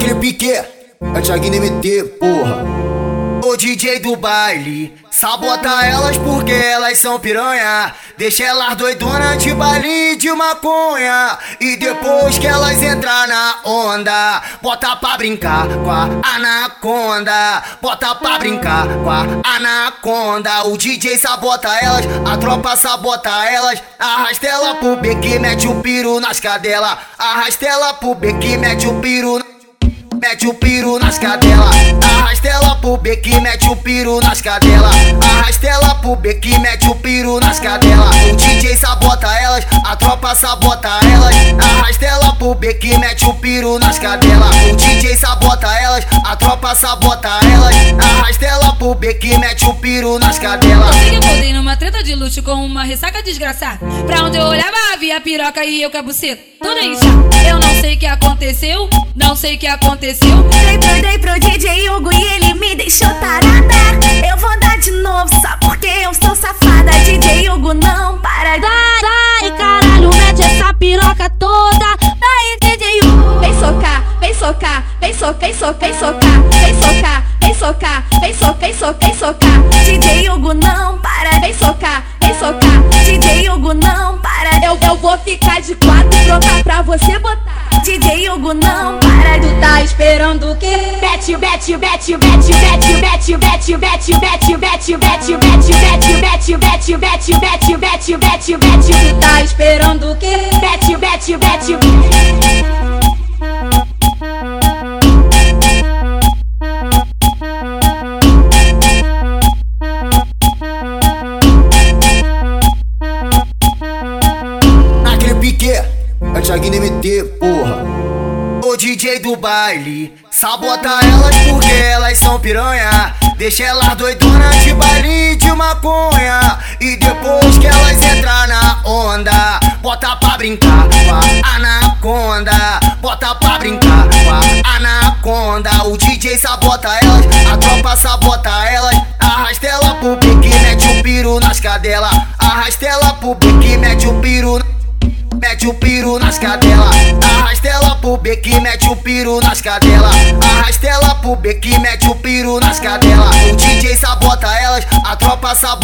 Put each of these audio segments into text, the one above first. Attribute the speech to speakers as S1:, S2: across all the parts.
S1: Naquele pique, é Thiaguinho MT, porra. O DJ do baile sabota elas porque elas são piranha. Deixa elas doidonas de baile de maconha. E depois que elas entrar na onda, bota pra brincar com a anaconda. Bota pra brincar com a anaconda. O DJ sabota elas, a tropa sabota elas. Arrasta ela pro beque, mete o piro nas cadelas. Arrasta ela pro beque, mete o piro mete o piro nas cadelas. Arrasta ela pro beque, mete o piro nas cadelas. Arrasta ela pro beque, mete o piro nas cadelas. O DJ sabota elas, a tropa sabota elas. Arrasta ela pro beque, mete o piro nas cadelas. O DJ sabota elas, a tropa sabota elas. Arrasta ela pro beque, mete o piro nas cadelas.
S2: Eu sei numa treta de luxo com uma ressaca desgraçada. Pra onde eu olhava havia piroca e eu com a buceta. Tudo inchado. Eu não sei o que aconteceu, não sei o que aconteceu.
S3: Dei pro, dei pro DJ Hugo e ele me deixou tarada. Eu vou dar de novo, só porque eu sou safada. DJ Hugo não para.
S4: Vai, vai, caralho, mete essa piroca toda. Vai, DJ Hugo.
S3: Vem socar, vem socar, vem socar, vem socar, vem socar, vem socar, vem socar, vem socar, vem socar, vem socar. DJ Hugo não para. Vem socar, vem socar. DJ Hugo não para.
S4: Eu, eu vou ficar de quatro pronta pra você botar.
S3: DJ Hugo não
S4: esperando o quê?
S3: Bete, bete, bete, bete, bete, bete, bete, bete, bete, bete, bete, bete, bete, bete, bete, bete, bete, bete, bete, bete.
S4: Tu tá esperando o quê?
S3: Bete, bete, bete.
S1: Naquele pique, é Thiaguinho MT, porra. O DJ do baile sabota elas porque elas são piranha. Deixa elas doidonas de baile de maconha. E depois que elas entrar na onda, bota pra brincar com a anaconda. Bota pra brincar com a anaconda. O DJ sabota elas, a tropa sabota elas. Arrasta ela pro pique, mete o piro nas cadelas. Arrasta ela pro pique, mete o piro mete o piro nas cadelas. Arrasta ela pro beque, mete o piro nas cadelas. Arrasta ela pro beque, mete o piro nas cadelas. O DJ sabota elas, a tropa sabota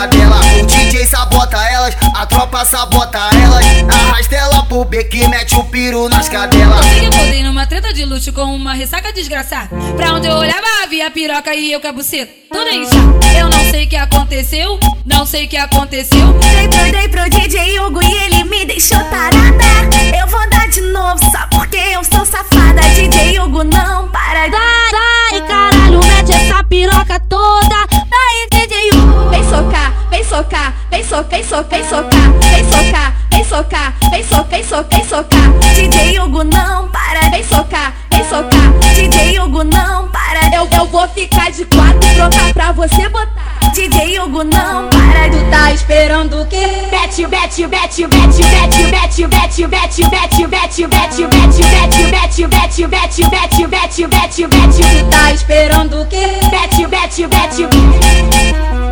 S1: nas cadelas. O DJ sabota elas, a tropa sabota elas. Arrasta ela pro beque, mete o piro nas cadelas.
S2: Eu sei numa treta de luxo com uma ressaca desgraçada. Pra onde eu olhava havia piroca e eu com a buceta. Tudo inchado. Eu não sei o que aconteceu, não sei o que aconteceu.
S3: Dei pro, dei pro DJ Hugo e ele me deixou tarada. Eu vou dar de novo, só porque eu sou safada. DJ Hugo não para.
S4: Vai, vai, caralho, mete essa piroca
S3: socar, vem socar, vem socar, vem socar, vem socar, vem socar, vem socar, vem socar, vem socar. DJ Hugo não para. Vem socar, vem socar. DJ Hugo não para.
S4: Eu, eu vou ficar de quatro pronta pra você botar.
S3: DJ Hugo não para.
S4: Tu tá esperando o quê?
S3: Bete, bete, bete, bete, bete, bete, bete, bete, bete, bete, bete, bete, bete, bete, bete, bete, bete, bete, bete, bete.
S4: Tu tá esperando o quê?
S3: Bete, bete, bete.